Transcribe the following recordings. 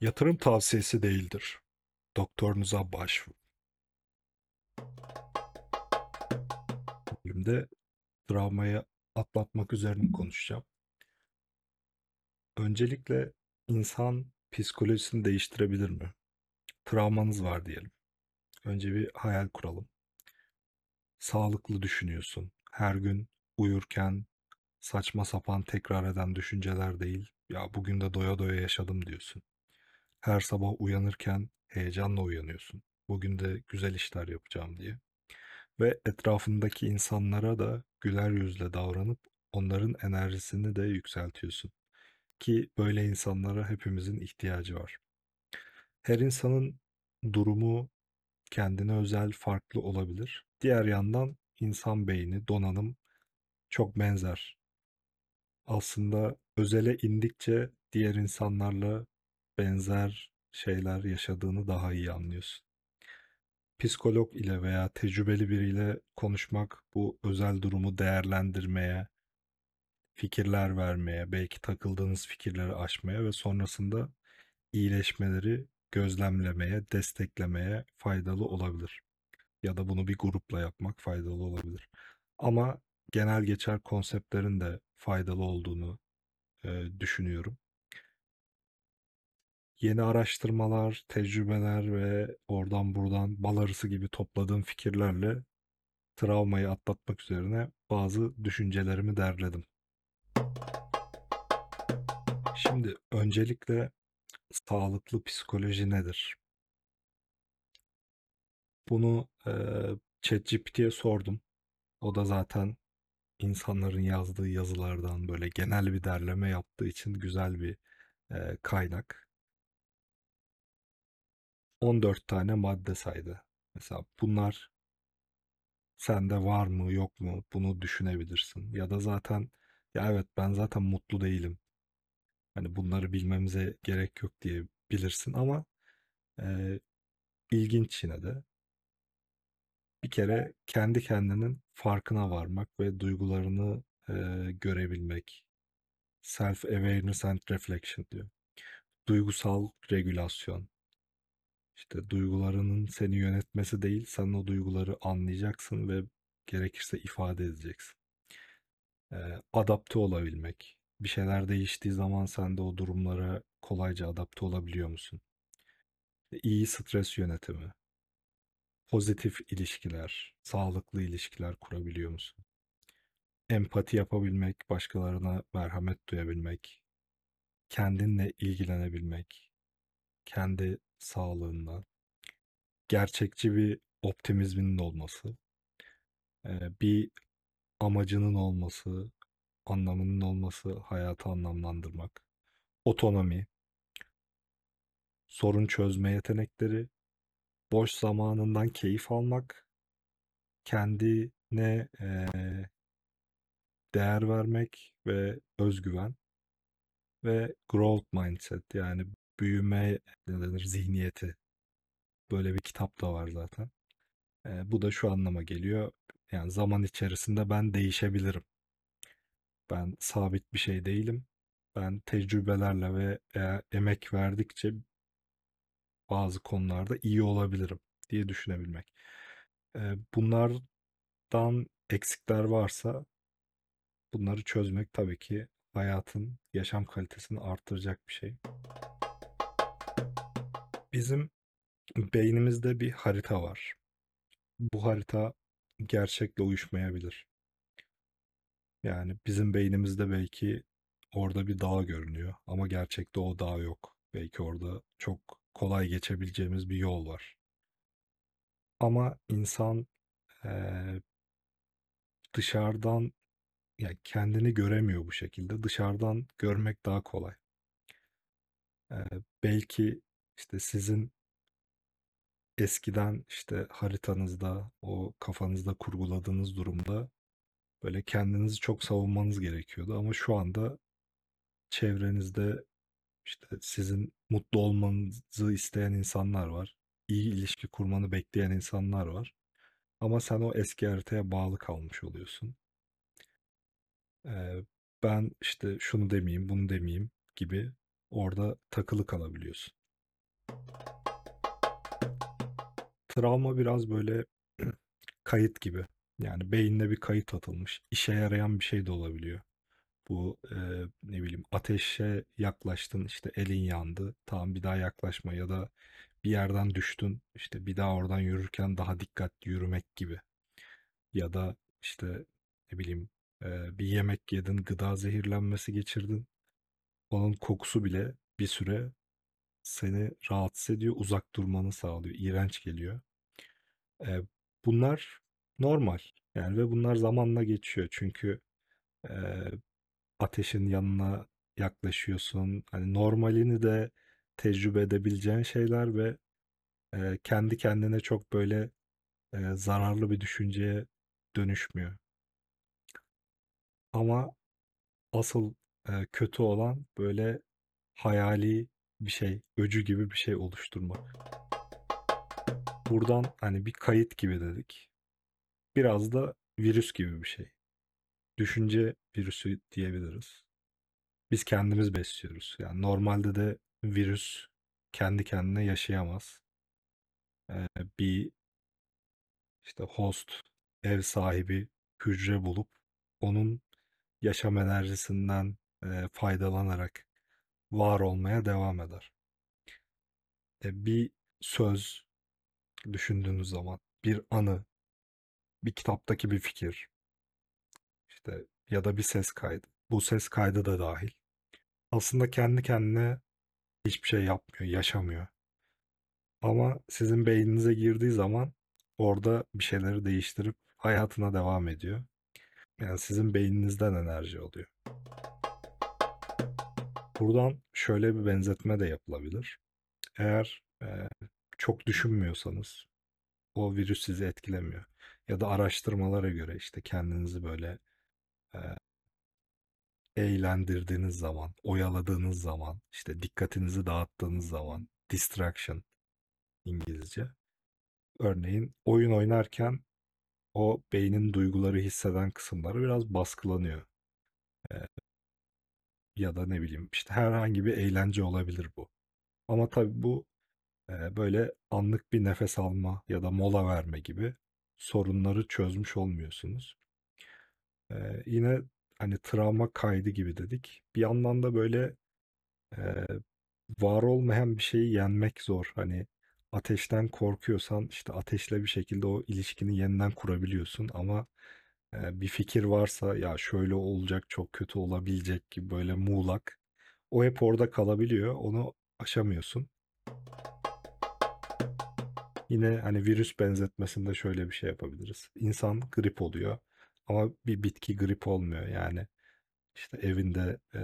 Yatırım tavsiyesi değildir. Doktorunuza başvurun. Bölümde travmayı atlatmak üzerine konuşacağım. Öncelikle insan psikolojisini değiştirebilir mi? Travmanız var diyelim. Önce bir hayal kuralım. Sağlıklı düşünüyorsun. Her gün uyurken saçma sapan tekrar eden düşünceler değil. Ya bugün de doya doya yaşadım diyorsun. Her sabah uyanırken heyecanla uyanıyorsun. Bugün de güzel işler yapacağım diye. Ve etrafındaki insanlara da güler yüzle davranıp onların enerjisini de yükseltiyorsun. Ki böyle insanlara hepimizin ihtiyacı var. Her insanın durumu kendine özel farklı olabilir. Diğer yandan insan beyni, donanım çok benzer. Aslında özele indikçe diğer insanlarla benzer şeyler yaşadığını daha iyi anlıyorsun. Psikolog ile veya tecrübeli biriyle konuşmak bu özel durumu değerlendirmeye, fikirler vermeye, belki takıldığınız fikirleri aşmaya ve sonrasında iyileşmeleri gözlemlemeye, desteklemeye faydalı olabilir. Ya da bunu bir grupla yapmak faydalı olabilir. Ama genel geçer konseptlerin de faydalı olduğunu e, düşünüyorum. Yeni araştırmalar, tecrübeler ve oradan buradan bal arısı gibi topladığım fikirlerle travmayı atlatmak üzerine bazı düşüncelerimi derledim. Şimdi öncelikle sağlıklı psikoloji nedir? Bunu e, ChatGPT'ye sordum. O da zaten insanların yazdığı yazılardan böyle genel bir derleme yaptığı için güzel bir e, kaynak. 14 tane madde saydı. Mesela bunlar sende var mı yok mu bunu düşünebilirsin. Ya da zaten ya evet ben zaten mutlu değilim. Hani bunları bilmemize gerek yok diye bilirsin ama e, ilginç yine de. Bir kere kendi kendinin farkına varmak ve duygularını e, görebilmek. Self awareness and reflection diyor. Duygusal regülasyon. İşte duygularının seni yönetmesi değil, sen o duyguları anlayacaksın ve gerekirse ifade edeceksin. Ee, adapte olabilmek. Bir şeyler değiştiği zaman sen de o durumlara kolayca adapte olabiliyor musun? İyi stres yönetimi. Pozitif ilişkiler, sağlıklı ilişkiler kurabiliyor musun? Empati yapabilmek, başkalarına merhamet duyabilmek, kendinle ilgilenebilmek, kendi sağlığından, gerçekçi bir optimizminin olması, bir amacının olması, anlamının olması, hayatı anlamlandırmak, otonomi, sorun çözme yetenekleri, boş zamanından keyif almak, kendine değer vermek ve özgüven ve growth mindset yani büyüme ne denir zihniyeti. Böyle bir kitap da var zaten. E, bu da şu anlama geliyor. Yani zaman içerisinde ben değişebilirim. Ben sabit bir şey değilim. Ben tecrübelerle ve eğer emek verdikçe bazı konularda iyi olabilirim diye düşünebilmek. E, bunlardan eksikler varsa bunları çözmek tabii ki hayatın yaşam kalitesini artıracak bir şey. Bizim beynimizde bir harita var. Bu harita gerçekle uyuşmayabilir. Yani bizim beynimizde belki orada bir dağ görünüyor ama gerçekte o dağ yok. Belki orada çok kolay geçebileceğimiz bir yol var. Ama insan eee, dışarıdan yani kendini göremiyor bu şekilde. Dışarıdan görmek daha kolay. Eee, belki işte sizin eskiden işte haritanızda, o kafanızda kurguladığınız durumda böyle kendinizi çok savunmanız gerekiyordu ama şu anda çevrenizde işte sizin mutlu olmanızı isteyen insanlar var. İyi ilişki kurmanı bekleyen insanlar var. Ama sen o eski haritaya bağlı kalmış oluyorsun. Ee, ben işte şunu demeyeyim, bunu demeyeyim gibi orada takılı kalabiliyorsun. Travma biraz böyle kayıt gibi. Yani beynine bir kayıt atılmış. İşe yarayan bir şey de olabiliyor. Bu e, ne bileyim ateşe yaklaştın işte elin yandı. Tamam bir daha yaklaşma ya da bir yerden düştün işte bir daha oradan yürürken daha dikkatli yürümek gibi. Ya da işte ne bileyim e, bir yemek yedin gıda zehirlenmesi geçirdin. Onun kokusu bile bir süre seni rahatsız ediyor, uzak durmanı sağlıyor, iğrenç geliyor. E, bunlar normal yani ve bunlar zamanla geçiyor çünkü e, ateşin yanına yaklaşıyorsun. Hani normalini de tecrübe edebileceğin şeyler ve e, kendi kendine çok böyle e, zararlı bir düşünceye dönüşmüyor. Ama asıl e, kötü olan böyle hayali bir şey, öcü gibi bir şey oluşturmak. Buradan hani bir kayıt gibi dedik. Biraz da virüs gibi bir şey. Düşünce virüsü diyebiliriz. Biz kendimiz besliyoruz. Yani normalde de virüs kendi kendine yaşayamaz. Ee, bir işte host, ev sahibi hücre bulup onun yaşam enerjisinden e, faydalanarak var olmaya devam eder. E, bir söz düşündüğünüz zaman, bir anı, bir kitaptaki bir fikir, işte ya da bir ses kaydı. Bu ses kaydı da dahil. Aslında kendi kendine hiçbir şey yapmıyor, yaşamıyor. Ama sizin beyninize girdiği zaman orada bir şeyleri değiştirip hayatına devam ediyor. Yani sizin beyninizden enerji alıyor. Buradan şöyle bir benzetme de yapılabilir. Eğer e, çok düşünmüyorsanız o virüs sizi etkilemiyor. Ya da araştırmalara göre işte kendinizi böyle e, eğlendirdiğiniz zaman, oyaladığınız zaman, işte dikkatinizi dağıttığınız zaman, distraction İngilizce. Örneğin oyun oynarken o beynin duyguları hisseden kısımları biraz baskılanıyor. Ee, ya da ne bileyim işte herhangi bir eğlence olabilir bu. Ama tabii bu e, böyle anlık bir nefes alma ya da mola verme gibi sorunları çözmüş olmuyorsunuz. Ee, yine hani travma kaydı gibi dedik. Bir yandan da böyle e, var olmayan bir şeyi yenmek zor. Hani ateşten korkuyorsan işte ateşle bir şekilde o ilişkini yeniden kurabiliyorsun ama bir fikir varsa ya şöyle olacak çok kötü olabilecek gibi böyle muğlak o hep orada kalabiliyor onu aşamıyorsun. Yine hani virüs benzetmesinde şöyle bir şey yapabiliriz. İnsan grip oluyor ama bir bitki grip olmuyor yani işte evinde e,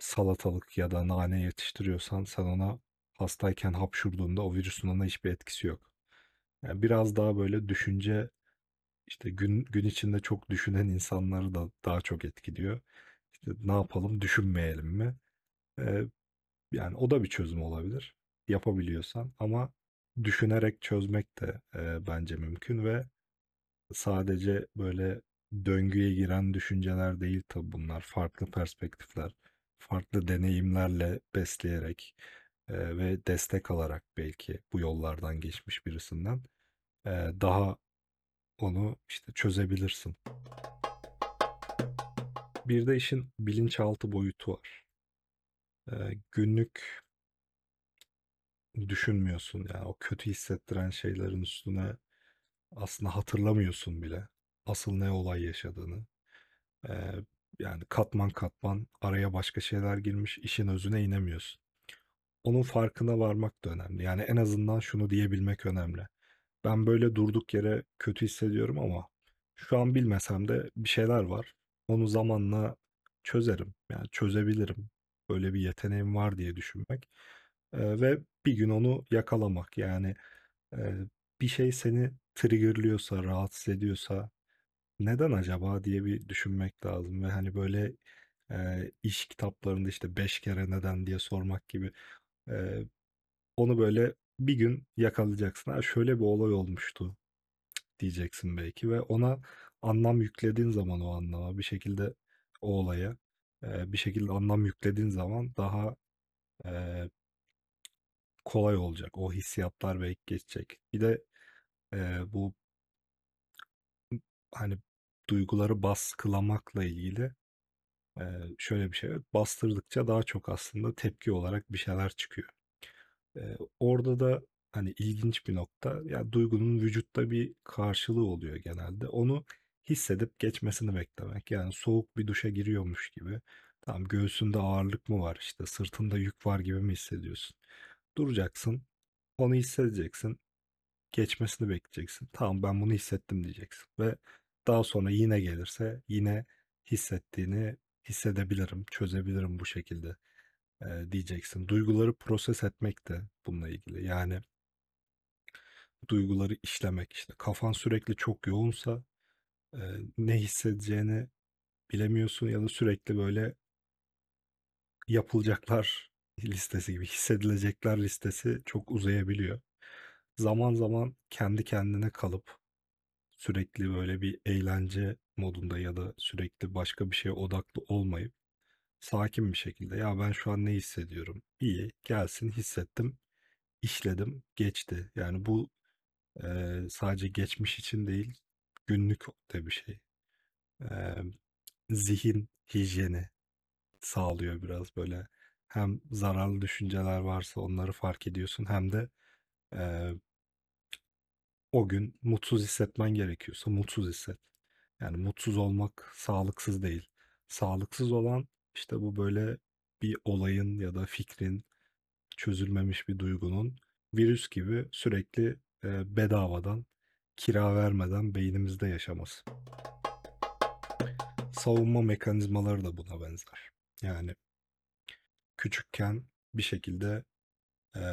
salatalık ya da nane yetiştiriyorsan sen ona hastayken hapşurduğunda o virüsün ona hiçbir etkisi yok. Yani biraz daha böyle düşünce işte gün gün içinde çok düşünen insanları da daha çok etkiliyor. İşte ne yapalım düşünmeyelim mi? Ee, yani o da bir çözüm olabilir yapabiliyorsan ama düşünerek çözmek de e, bence mümkün ve sadece böyle döngüye giren düşünceler değil tabii bunlar. Farklı perspektifler, farklı deneyimlerle besleyerek e, ve destek alarak belki bu yollardan geçmiş birisinden e, daha onu işte çözebilirsin. Bir de işin bilinçaltı boyutu var. E, günlük düşünmüyorsun yani o kötü hissettiren şeylerin üstüne aslında hatırlamıyorsun bile asıl ne olay yaşadığını. Ee, yani katman katman araya başka şeyler girmiş, işin özüne inemiyorsun. Onun farkına varmak da önemli. Yani en azından şunu diyebilmek önemli. Ben böyle durduk yere kötü hissediyorum ama şu an bilmesem de bir şeyler var. Onu zamanla çözerim. Yani çözebilirim. Böyle bir yeteneğim var diye düşünmek. Ee, ve bir gün onu yakalamak. Yani e, bir şey seni triggerlıyorsa, rahatsız ediyorsa neden acaba diye bir düşünmek lazım ve hani böyle e, iş kitaplarında işte beş kere neden diye sormak gibi e, onu böyle bir gün yakalayacaksın. Ha, şöyle bir olay olmuştu diyeceksin belki ve ona anlam yüklediğin zaman o anlama bir şekilde o olaya bir şekilde anlam yüklediğin zaman daha kolay olacak. O hissiyatlar belki geçecek. Bir de bu hani duyguları baskılamakla ilgili şöyle bir şey. Bastırdıkça daha çok aslında tepki olarak bir şeyler çıkıyor. E, orada da hani ilginç bir nokta ya duygunun vücutta bir karşılığı oluyor genelde. Onu hissedip geçmesini beklemek. Yani soğuk bir duşa giriyormuş gibi. Tamam göğsünde ağırlık mı var işte sırtında yük var gibi mi hissediyorsun? Duracaksın, onu hissedeceksin, geçmesini bekleyeceksin. Tamam ben bunu hissettim diyeceksin. Ve daha sonra yine gelirse yine hissettiğini hissedebilirim, çözebilirim bu şekilde e, diyeceksin. Duyguları proses etmek de bununla ilgili. Yani duyguları işlemek işte. Kafan sürekli çok yoğunsa e, ne hissedeceğini bilemiyorsun ya da sürekli böyle yapılacaklar listesi gibi hissedilecekler listesi çok uzayabiliyor. Zaman zaman kendi kendine kalıp sürekli böyle bir eğlence modunda ya da sürekli başka bir şeye odaklı olmayıp sakin bir şekilde ya ben şu an ne hissediyorum? İyi gelsin hissettim, işledim, geçti. Yani bu e, sadece geçmiş için değil günlük de bir şey. E, zihin hijyeni sağlıyor biraz böyle. Hem zararlı düşünceler varsa onları fark ediyorsun hem de e, o gün mutsuz hissetmen gerekiyorsa mutsuz hisset. Yani mutsuz olmak sağlıksız değil. Sağlıksız olan işte bu böyle bir olayın ya da fikrin çözülmemiş bir duygunun virüs gibi sürekli bedavadan kira vermeden beynimizde yaşaması. Savunma mekanizmaları da buna benzer. Yani küçükken bir şekilde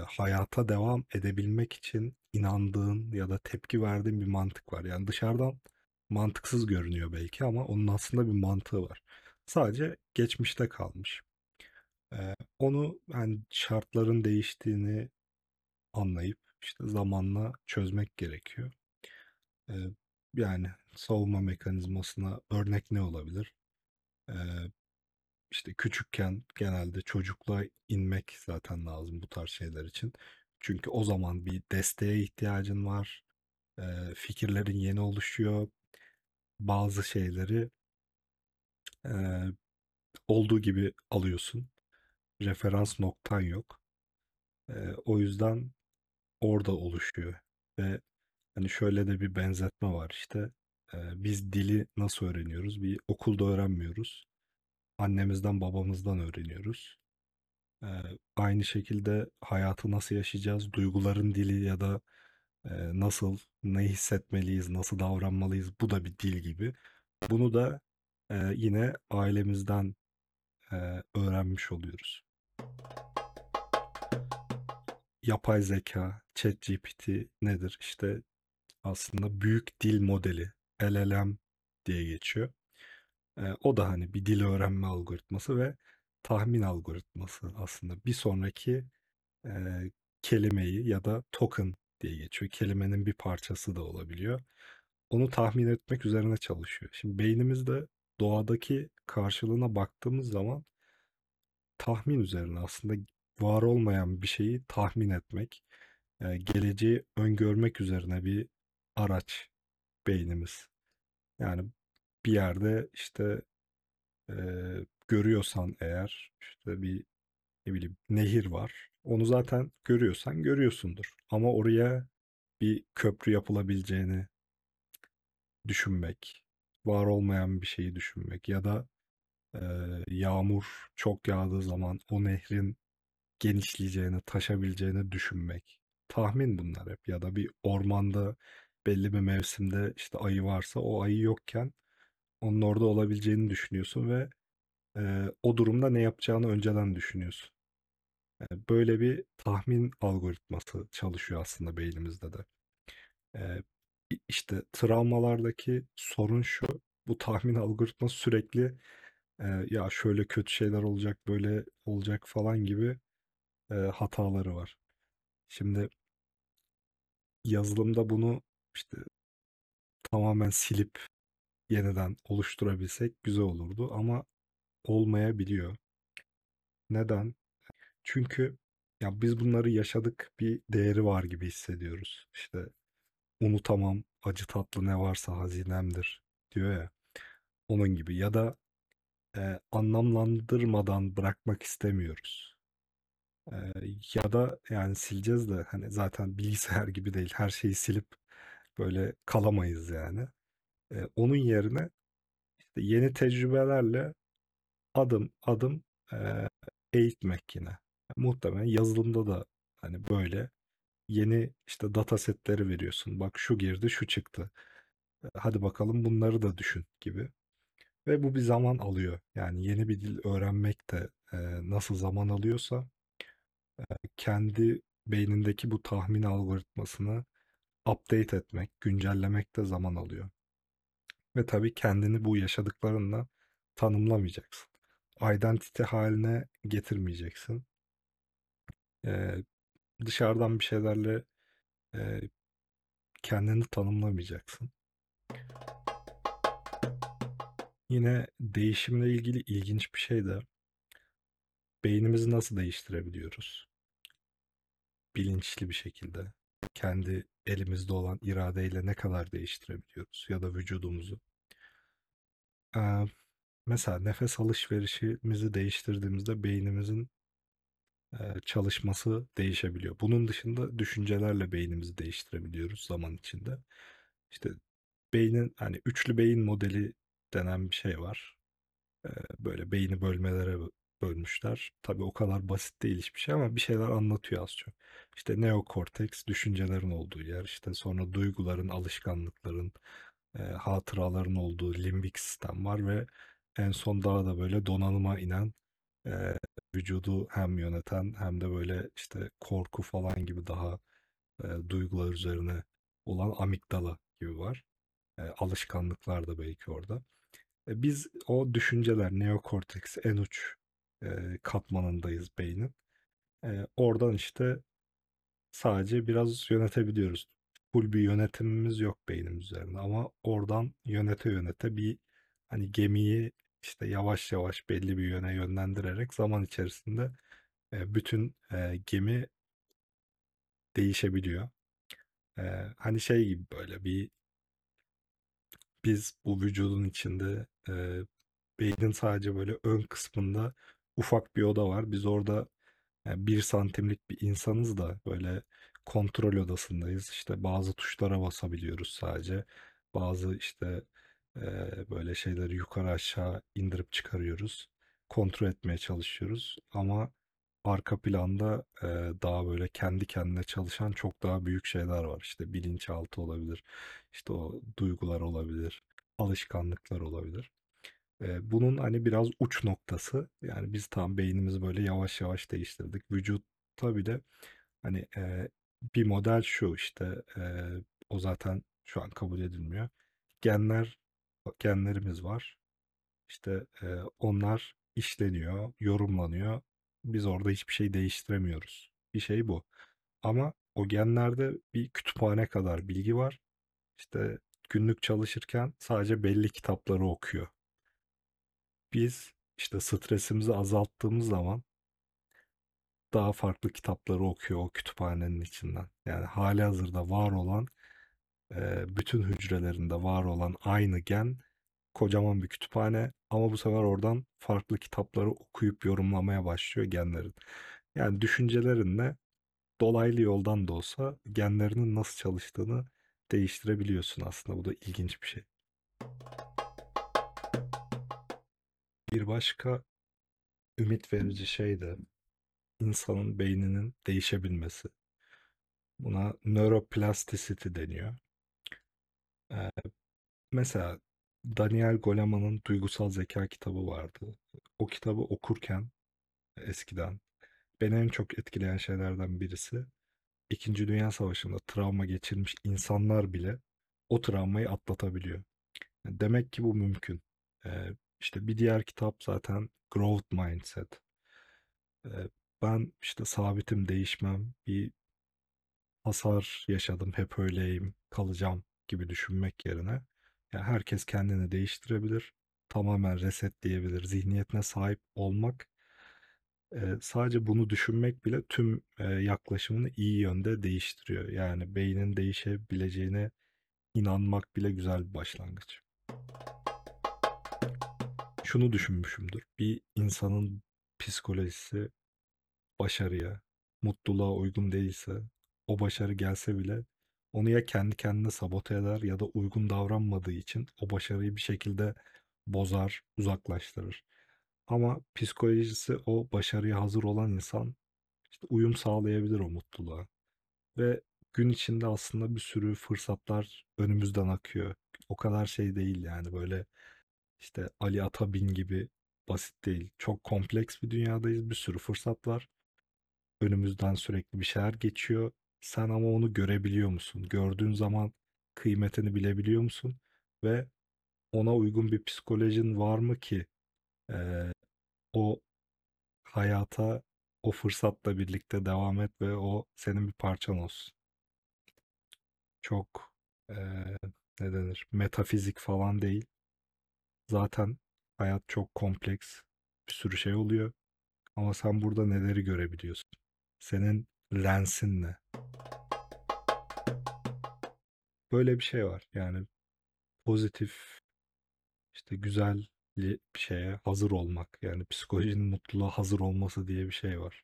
hayata devam edebilmek için inandığın ya da tepki verdiğin bir mantık var. Yani dışarıdan mantıksız görünüyor belki ama onun aslında bir mantığı var. Sadece geçmişte kalmış. E, onu yani şartların değiştiğini anlayıp işte zamanla çözmek gerekiyor. E, yani savunma mekanizmasına örnek ne olabilir? E, işte küçükken genelde çocukluğa inmek zaten lazım bu tarz şeyler için. Çünkü o zaman bir desteğe ihtiyacın var. Eee, fikirlerin yeni oluşuyor. Bazı şeyleri eee, olduğu gibi alıyorsun. Referans noktan yok. Eee, o yüzden orada oluşuyor. Ve hani şöyle de bir benzetme var işte. Eee, biz dili nasıl öğreniyoruz? Bir okulda öğrenmiyoruz. Annemizden babamızdan öğreniyoruz. Eee, aynı şekilde hayatı nasıl yaşayacağız, duyguların dili ya da eee, nasıl, ne hissetmeliyiz, nasıl davranmalıyız, bu da bir dil gibi. Bunu da eee, yine ailemizden eee, öğrenmiş oluyoruz. Yapay zeka, ChatGPT nedir? İşte aslında büyük dil modeli, LLM diye geçiyor. Eee, o da hani bir dil öğrenme algoritması ve tahmin algoritması aslında. Bir sonraki eee, kelimeyi ya da token diye geçiyor. Kelimenin bir parçası da olabiliyor. Onu tahmin etmek üzerine çalışıyor. Şimdi beynimizde doğadaki karşılığına baktığımız zaman tahmin üzerine aslında var olmayan bir şeyi tahmin etmek, geleceği öngörmek üzerine bir araç beynimiz. Yani bir yerde işte eee, görüyorsan eğer işte bir ne bileyim nehir var. Onu zaten görüyorsan görüyorsundur. Ama oraya bir köprü yapılabileceğini düşünmek, var olmayan bir şeyi düşünmek ya da e, yağmur çok yağdığı zaman o nehrin genişleyeceğini, taşabileceğini düşünmek. Tahmin bunlar hep ya da bir ormanda belli bir mevsimde işte ayı varsa o ayı yokken onun orada olabileceğini düşünüyorsun ve e, o durumda ne yapacağını önceden düşünüyorsun. Yani böyle bir tahmin algoritması çalışıyor aslında beynimizde de. Ee, işte travmalardaki sorun şu, bu tahmin algoritması sürekli e, ya şöyle kötü şeyler olacak, böyle olacak falan gibi e, hataları var. Şimdi yazılımda bunu işte tamamen silip yeniden oluşturabilsek güzel olurdu ama olmayabiliyor. Neden? Çünkü Ya biz bunları yaşadık, bir değeri var gibi hissediyoruz. İşte unutamam, acı tatlı ne varsa hazinemdir diyor ya. Onun gibi ya da e, anlamlandırmadan bırakmak istemiyoruz. E, ya da yani sileceğiz de hani zaten bilgisayar gibi değil. Her şeyi silip böyle kalamayız yani. E, onun yerine işte yeni tecrübelerle adım adım e, eğitmek yine. Muhtemelen yazılımda da hani böyle yeni işte data setleri veriyorsun. Bak şu girdi, şu çıktı. E, Hadi bakalım bunları da düşün gibi. Ve bu bir zaman alıyor. Yani yeni bir dil öğrenmek de e, nasıl zaman alıyorsa kendi beynindeki bu tahmin algoritmasını update etmek, güncellemek de zaman alıyor. Ve tabii kendini bu yaşadıklarınla tanımlamayacaksın. Identity haline getirmeyeceksin. E, dışarıdan bir şeylerle e, kendini tanımlamayacaksın. Yine değişimle ilgili ilginç bir şey de beynimizi nasıl değiştirebiliyoruz? Bilinçli bir şekilde. Kendi elimizde olan iradeyle ne kadar değiştirebiliyoruz ya da vücudumuzu. Ee, mesela nefes alışverişimizi değiştirdiğimizde beynimizin çalışması değişebiliyor. Bunun dışında düşüncelerle beynimizi değiştirebiliyoruz zaman içinde. İşte beynin hani üçlü beyin modeli denen bir şey var. Böyle beyni bölmelere bölmüşler. Tabii o kadar basit değil hiçbir şey ama bir şeyler anlatıyor az çok. İşte neokorteks düşüncelerin olduğu yer, işte sonra duyguların, alışkanlıkların, hatıraların olduğu limbik sistem var ve en son daha da böyle donanıma inen vücudu hem yöneten hem de böyle işte korku falan gibi daha e, duygular üzerine olan amigdala gibi var. E, alışkanlıklar da belki orada. E, biz o düşünceler, neokorteks, en uç e, katmanındayız beynin. E, oradan işte sadece biraz yönetebiliyoruz. Full bir yönetimimiz yok beynimiz üzerinde ama oradan yönete yönete bir hani gemiyi işte yavaş yavaş belli bir yöne yönlendirerek zaman içerisinde e, bütün e, gemi değişebiliyor. E, hani şey gibi böyle bir biz bu vücudun içinde e, beynin sadece böyle ön kısmında ufak bir oda var. Biz orada yani bir santimlik bir insanız da böyle kontrol odasındayız. İşte bazı tuşlara basabiliyoruz sadece. Bazı işte böyle şeyleri yukarı aşağı indirip çıkarıyoruz. Kontrol etmeye çalışıyoruz. Ama arka planda daha böyle kendi kendine çalışan çok daha büyük şeyler var. İşte bilinçaltı olabilir. İşte o duygular olabilir. Alışkanlıklar olabilir. Bunun hani biraz uç noktası. Yani biz tam beynimizi böyle yavaş yavaş değiştirdik. Vücutta bile hani bir model şu işte o zaten şu an kabul edilmiyor. Genler genlerimiz var. İşte eee, onlar işleniyor, yorumlanıyor. Biz orada hiçbir şey değiştiremiyoruz. Bir şey bu. Ama o genlerde bir kütüphane kadar bilgi var. İşte günlük çalışırken sadece belli kitapları okuyor. Biz işte stresimizi azalttığımız zaman daha farklı kitapları okuyor o kütüphanenin içinden. Yani hali hazırda var olan e, bütün hücrelerinde var olan aynı gen kocaman bir kütüphane ama bu sefer oradan farklı kitapları okuyup yorumlamaya başlıyor genlerin. Yani düşüncelerinle dolaylı yoldan da olsa genlerinin nasıl çalıştığını değiştirebiliyorsun aslında. Bu da ilginç bir şey. Bir başka ümit verici şey de insanın beyninin değişebilmesi. Buna neuroplasticity deniyor. Mesela Daniel Goleman'ın Duygusal Zeka kitabı vardı. O kitabı okurken eskiden beni en çok etkileyen şeylerden birisi İkinci Dünya Savaşı'nda travma geçirmiş insanlar bile o travmayı atlatabiliyor. Demek ki bu mümkün. Ee, işte bir diğer kitap zaten Growth Mindset. Ben işte sabitim, değişmem, bir hasar yaşadım, hep öyleyim, kalacağım gibi düşünmek yerine ya herkes kendini değiştirebilir, tamamen resetleyebilir. Zihniyetine sahip olmak sadece bunu düşünmek bile tüm, yaklaşımını iyi yönde değiştiriyor. Yani beynin değişebileceğine inanmak bile güzel bir başlangıç. Şunu düşünmüşümdür. Bir insanın psikolojisi başarıya, mutluluğa uygun değilse, o başarı gelse bile onu ya kendi kendine sabote eder ya da uygun davranmadığı için o başarıyı bir şekilde bozar, uzaklaştırır. Ama psikolojisi o başarıya hazır olan insan işte uyum sağlayabilir o mutluluğa. Ve gün içinde aslında bir sürü fırsatlar önümüzden akıyor. O kadar şey değil yani böyle işte Ali Atabin gibi basit değil. Çok kompleks bir dünyadayız. Bir sürü fırsat var. Önümüzden sürekli bir şeyler geçiyor. Sen ama onu görebiliyor musun? Gördüğün zaman kıymetini bilebiliyor musun? Ve ona uygun bir psikolojin var mı ki eee, o hayata o fırsatla birlikte devam et ve o senin bir parçan olsun. Çok eee ne denir? Metafizik falan değil. Zaten hayat çok kompleks. Bir sürü şey oluyor. Ama sen burada neleri görebiliyorsun? Senin lensin ne? Böyle bir şey var. Yani pozitif, işte güzel bir şeye hazır olmak. Yani psikolojinin mutluluğa hazır olması diye bir şey var.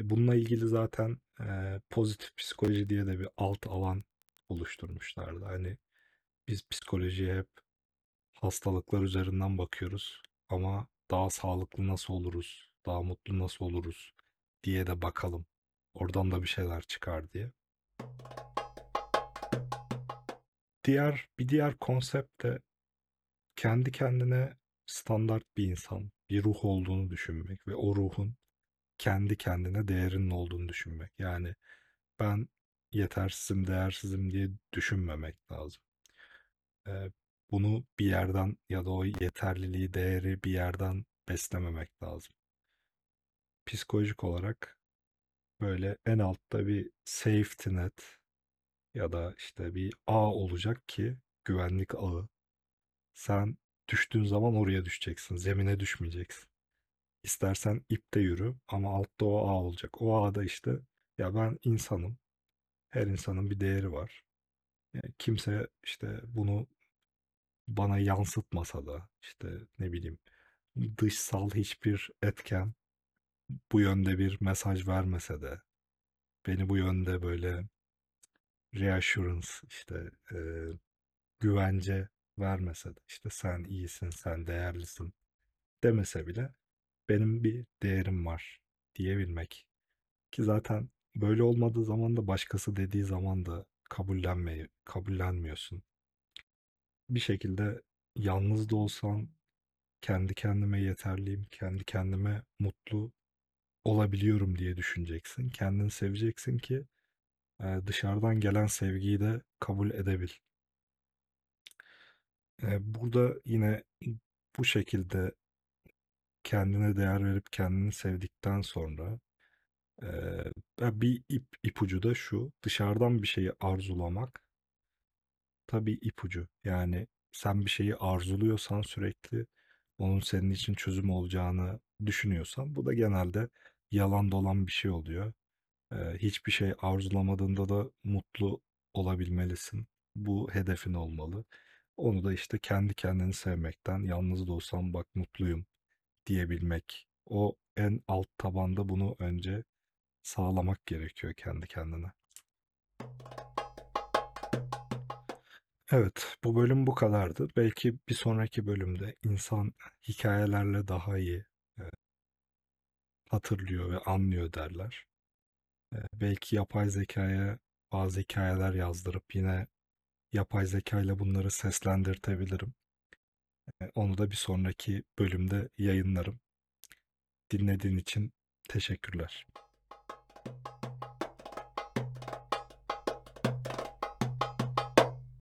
E bununla ilgili zaten e, pozitif psikoloji diye de bir alt alan oluşturmuşlardı. Hani biz psikolojiye hep hastalıklar üzerinden bakıyoruz ama daha sağlıklı nasıl oluruz, daha mutlu nasıl oluruz diye de bakalım. Oradan da bir şeyler çıkar diye. Diğer bir diğer konsept de kendi kendine standart bir insan, bir ruh olduğunu düşünmek ve o ruhun kendi kendine değerinin olduğunu düşünmek. Yani ben yetersizim, değersizim diye düşünmemek lazım. Ee, bunu bir yerden ya da o yeterliliği, değeri bir yerden beslememek lazım. Psikolojik olarak böyle en altta bir safety net ya da işte bir ağ olacak ki güvenlik ağı. Sen düştüğün zaman oraya düşeceksin, zemine düşmeyeceksin. İstersen ipte yürü ama altta o ağ olacak. O ağda işte ya ben insanım. Her insanın bir değeri var. Yani kimse işte bunu bana yansıtmasa da işte ne bileyim dışsal hiçbir etken bu yönde bir mesaj vermese de beni bu yönde böyle reassurance işte e, güvence vermese de işte sen iyisin, sen değerlisin demese bile benim bir değerim var diyebilmek. Ki zaten böyle olmadığı zaman da başkası dediği zaman da kabullenmeyi kabullenmiyorsun. Bir şekilde yalnız da olsan kendi kendime yeterliyim, kendi kendime mutlu olabiliyorum diye düşüneceksin. Kendini seveceksin ki dışarıdan gelen sevgiyi de kabul edebil. Burada yine bu şekilde kendine değer verip kendini sevdikten sonra bir ip, ipucu da şu. Dışarıdan bir şeyi arzulamak tabii ipucu. Yani sen bir şeyi arzuluyorsan sürekli onun senin için çözüm olacağını düşünüyorsan bu da genelde yalan dolan bir şey oluyor. Hiçbir şey arzulamadığında da mutlu olabilmelisin. Bu hedefin olmalı. Onu da işte kendi kendini sevmekten, yalnız da olsam bak mutluyum diyebilmek. O en alt tabanda bunu önce sağlamak gerekiyor kendi kendine. Evet, bu bölüm bu kadardı. Belki bir sonraki bölümde insan hikayelerle daha iyi hatırlıyor ve anlıyor derler. Belki yapay zekaya bazı hikayeler yazdırıp yine yapay zeka ile bunları seslendirtebilirim. Onu da bir sonraki bölümde yayınlarım. Dinlediğin için teşekkürler.